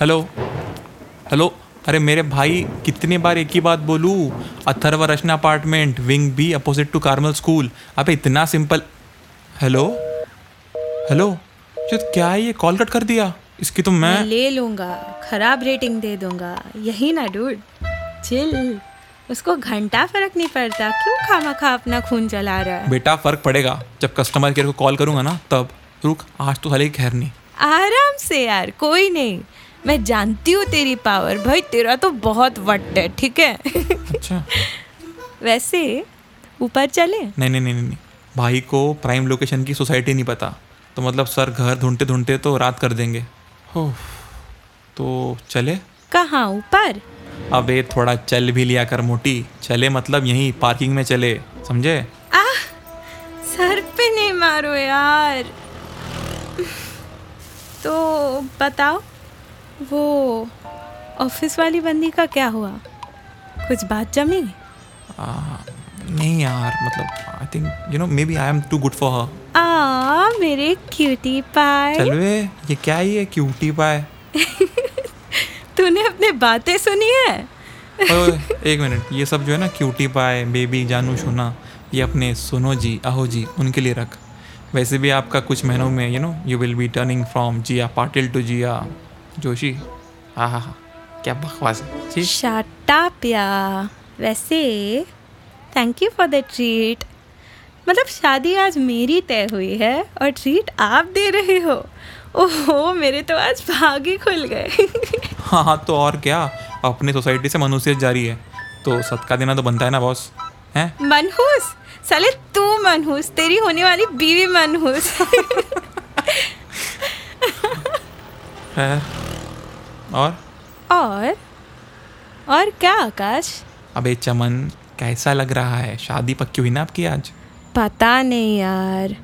Hello hello अरे मेरे भाई कितने बार एक ही बात बोलूँ? Atharva Rachana apartment wing B opposite to Carmel school अबे इतना सिंपल हेलो हेलो शिट, क्या है ये? कॉल कट कर दिया। इसकी तो मैं मैं ले लूँगा। खराब रेटिंग दे दूँगा। यही ना डूड चिल उसको घंटा फ़र्क नहीं पड़ता। क्यों खामा खा अपना खून जला रहा है? बेटा फ़र्क पड़ेगा। जब कस्टमर केयर को कॉल करूँगा ना तब। रुक आज तो हले खैर नहीं। आराम से यार कोई नहीं। मैं जानती हूँ तेरी पावर भाई तेरा तो बहुत वट है ठीक है? अच्छा। वैसे ऊपर चले। नहीं नहीं नहीं नहीं। भाई को प्राइम लोकेशन की सोसाइटी नहीं पता। तो मतलब सर घर ढूंढते ढूंढते तो रात कर देंगे। हो तो चले। कहाँ ऊपर? अबे थोड़ा चल भी लिया कर मोटी। चले मतलब यहीं पार्किंग में चले समझे? आह सर पे नहीं मारो यार। तो बताओ वो ऑफ़िस वाली बंदी का क्या हुआ? कुछ बात जमी? आ, नहीं यार मतलब I think you know maybe I am too good for her आ मेरे क्यूटी पाए चल वे ये क्या ही है क्यूटी पाए तूने अपने बातें सुनी है? ओए, एक मिनट ये सब जो है ना क्यूटी पाए बेबी जानू सोना ये अपने सुनो जी आहो जी उनके लिए रख। वैसे भी आपका कुछ महीनों में you know you will be turning from Jiya Patil to Jiya. Joshi. हाँ हाँ हाँ। क्या बकवास है? जी। शट या वैसे thank you for the treat मतलब शादी आज मेरी तय हुई है और ट्रीट आप दे रहे हो। ओहो मेरे तो आज भाग ही खुल गए। हाँ हाँ तो और क्या? अपनी सोसाइटी से मनुष्य जारी है। तो सदका देना तो बनता है ना बॉस हैं? मनहूस? साले तू मनहूस। तेरी होने वाली बीवी मनहूस। और? और? और क्या आकाश? अबे चमन कैसा लग रहा है? शादी पक्की हुई ना आपकी आज? पता नहीं यार।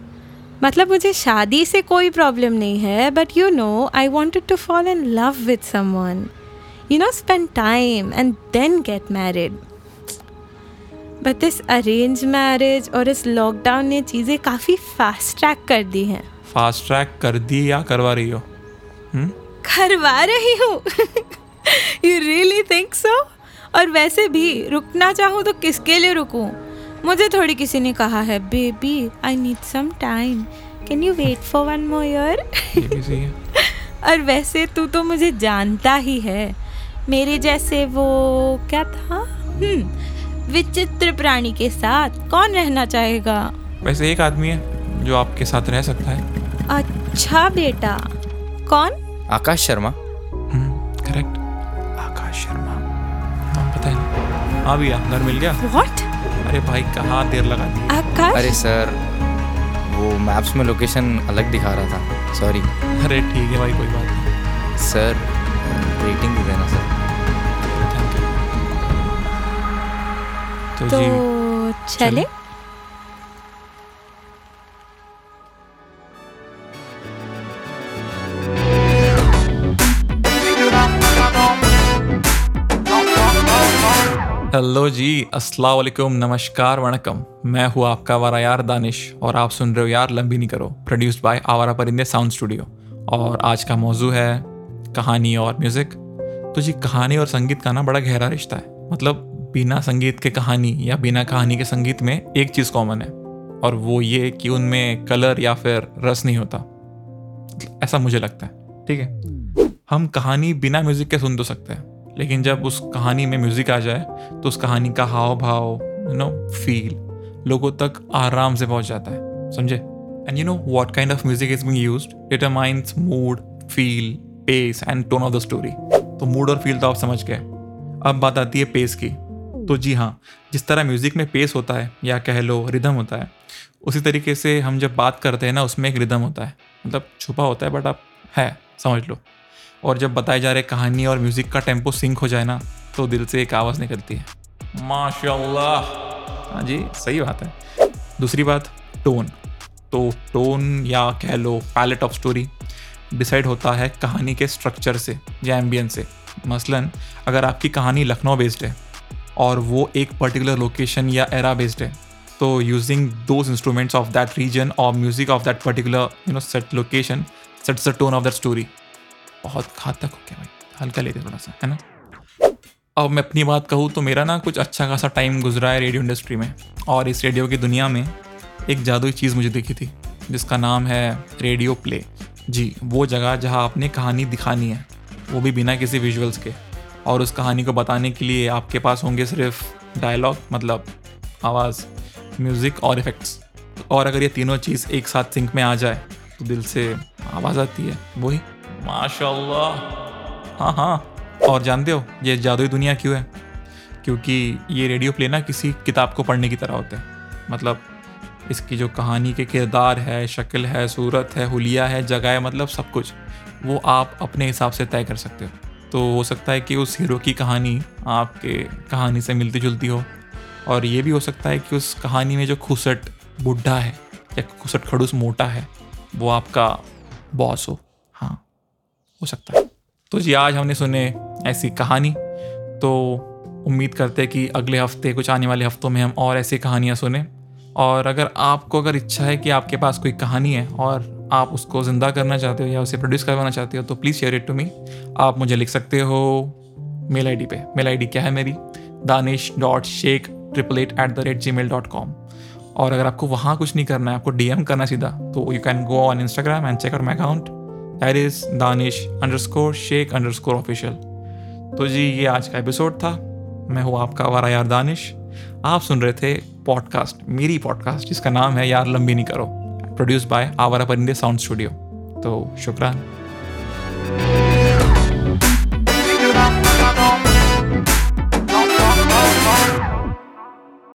मतलब मुझे शादी से कोई प्रॉब्लम नहीं है but you know I wanted to fall in love with someone you know spend time and then get married but इस अरेंज मैरिज और इस लॉकडाउन ने चीज़ें काफ़ी फास्ट ट्रैक कर दी हैं। फास्ट ट्रैक कर दी या करवा रही हो? हम्म? करवा रही हूँ। यू रियली थिंक सो और वैसे भी रुकना चाहूँ तो किसके लिए रुकूं? मुझे थोड़ी किसी ने कहा है baby I need some time can you wait for one more year और वैसे तू तो मुझे जानता ही है। मेरे जैसे वो क्या था? हम्म विचित्र प्राणी के साथ कौन रहना चाहेगा? वैसे एक आदमी है जो आपके साथ रह सकता है। अच्छा बेटा कौन? आकाश शर्मा? करेक्ट आकाश शर्मा। नाम पता है हाँ भैया घर मिल गया। व्हाट अरे भाई कहाँ देर लगा? दी आकाश? अरे सर वो मैप्स में लोकेशन अलग दिखा रहा था। सॉरी अरे ठीक है भाई कोई बात नहीं। सर रेटिंग भी देना सर। थैंक यू तो, तो जी चले। हेलो जी, अस्सलाम वालेकुम, नमस्कार, वणकम। मैं हूँ आपका वारा यार दानिश, और आप सुन रहे हो यार लंबी नहीं करो प्रोड्यूस्ड बाय आवारा परिंदे साउंड स्टूडियो और आज का मौजू है कहानी और म्यूज़िक तो जी, कहानी और संगीत का ना बड़ा गहरा रिश्ता है। मतलब बिना संगीत के कहानी या बिना कहानी के संगीत में एक चीज़ कॉमन है, और वो ये कि उनमें कलर या फिर रस नहीं होता। ऐसा मुझे लगता है, ठीक है? हम कहानी बिना म्यूज़िक के सुन तो सकते हैं। लेकिन जब उस कहानी में म्यूज़िक आ जाए तो उस कहानी का हाव भाव यू नो फील लोगों तक आराम से पहुँच जाता है, समझे? And you know what kind of music is being used determines mood feel pace and tone of the story तो मूड और फील तो आप समझ गए। अब बात आती है पेस की। तो जी हाँ जिस तरह म्यूज़िक में पेस होता है, या कह लो रिदम होता है, उसी तरीके से हम जब बात करते हैं ना, उसमें एक रिदम होता है। मतलब छुपा होता है बट आप है, समझ लो। और जब बताए जा रहे कहानी और म्यूज़िक का टेंपो सिंक हो जाए ना तो दिल से एक आवाज़ निकलती है। माशाल्लाह। हाँ जी, सही बात है। दूसरी बात टोन तो टोन या कह लो पैलेट ऑफ़ स्टोरी डिसाइड होता है कहानी के स्ट्रक्चर से या एम्बियन से। मसलन, अगर आपकी कहानी लखनऊ बेस्ड है और वो एक पर्टिकुलर लोकेशन या एरा बेस्ड है तो using those instruments of that region और music of that particular you know set location sets the tone of that story बहुत घातक हो गया भाई हल्का लेते थोड़ा सा, है ना? अब मैं अपनी बात कहूँ तो मेरा ना कुछ अच्छा खासा टाइम गुजरा है रेडियो इंडस्ट्री में और इस रेडियो की दुनिया में एक जादुई चीज़ मुझे दिखी थी, जिसका नाम है रेडियो प्ले जी, वो जगह जहाँ आपने कहानी दिखानी है, वो भी बिना किसी विजुअल्स के। और उस कहानी को बताने के लिए आपके पास होंगे सिर्फ़ डायलॉग मतलब आवाज़ म्यूज़िक और इफ़ेक्ट्स और अगर ये तीनों चीज़ एक साथ सिंक में आ जाए तो दिल से आवाज़ आती है, वही। माशाल्लाह। हाँ हाँ। और जानते हो, ये जादुई दुनिया क्यों है? क्योंकि ये रेडियो प्ले ना किसी किताब को पढ़ने की तरह होता है। मतलब इसकी जो कहानी के किरदार है, शक्ल है, सूरत है, हुलिया है, जगह है मतलब सब कुछ, वो आप अपने हिसाब से तय कर सकते हो। तो हो सकता है कि उस हीरो की कहानी आपके कहानी से मिलती जुलती हो, और ये भी हो सकता है कि उस कहानी में जो खुसट बुढ़ा है, या खुसट खड़ूस मोटा है, वो आपका बॉस हो। हाँ सकता है। तो जी, आज हमने सुने ऐसी कहानी। तो उम्मीद करते हैं कि अगले हफ़्ते, कुछ आने वाले हफ्तों में हम और ऐसी कहानियाँ सुने। और अगर आपको अगर इच्छा है कि आपके पास कोई कहानी है और आप उसको ज़िंदा करना चाहते हो या उसे प्रोड्यूस करवाना चाहते हो तो please share it to me आप मुझे लिख सकते हो मेल आईडी पे। मेल आईडी क्या है मेरी? Danish dot Shaikh triple at at the rate Gmail dot com और अगर आपको वहाँ कुछ नहीं करना है, आपको डी एम करना सीधा तो you can go on Instagram and check out my account that is Danish underscore Shaikh underscore official. तो जी, ये आज का एपिसोड था। मैं हूँ आपका वारा यार दानिश। आप सुन रहे थे पॉडकास्ट, मेरी पॉडकास्ट, जिसका नाम है यार लंबी नहीं करो प्रोड्यूस बाय आवारा परिंदे साउंड स्टूडियो। तो शुक्रान।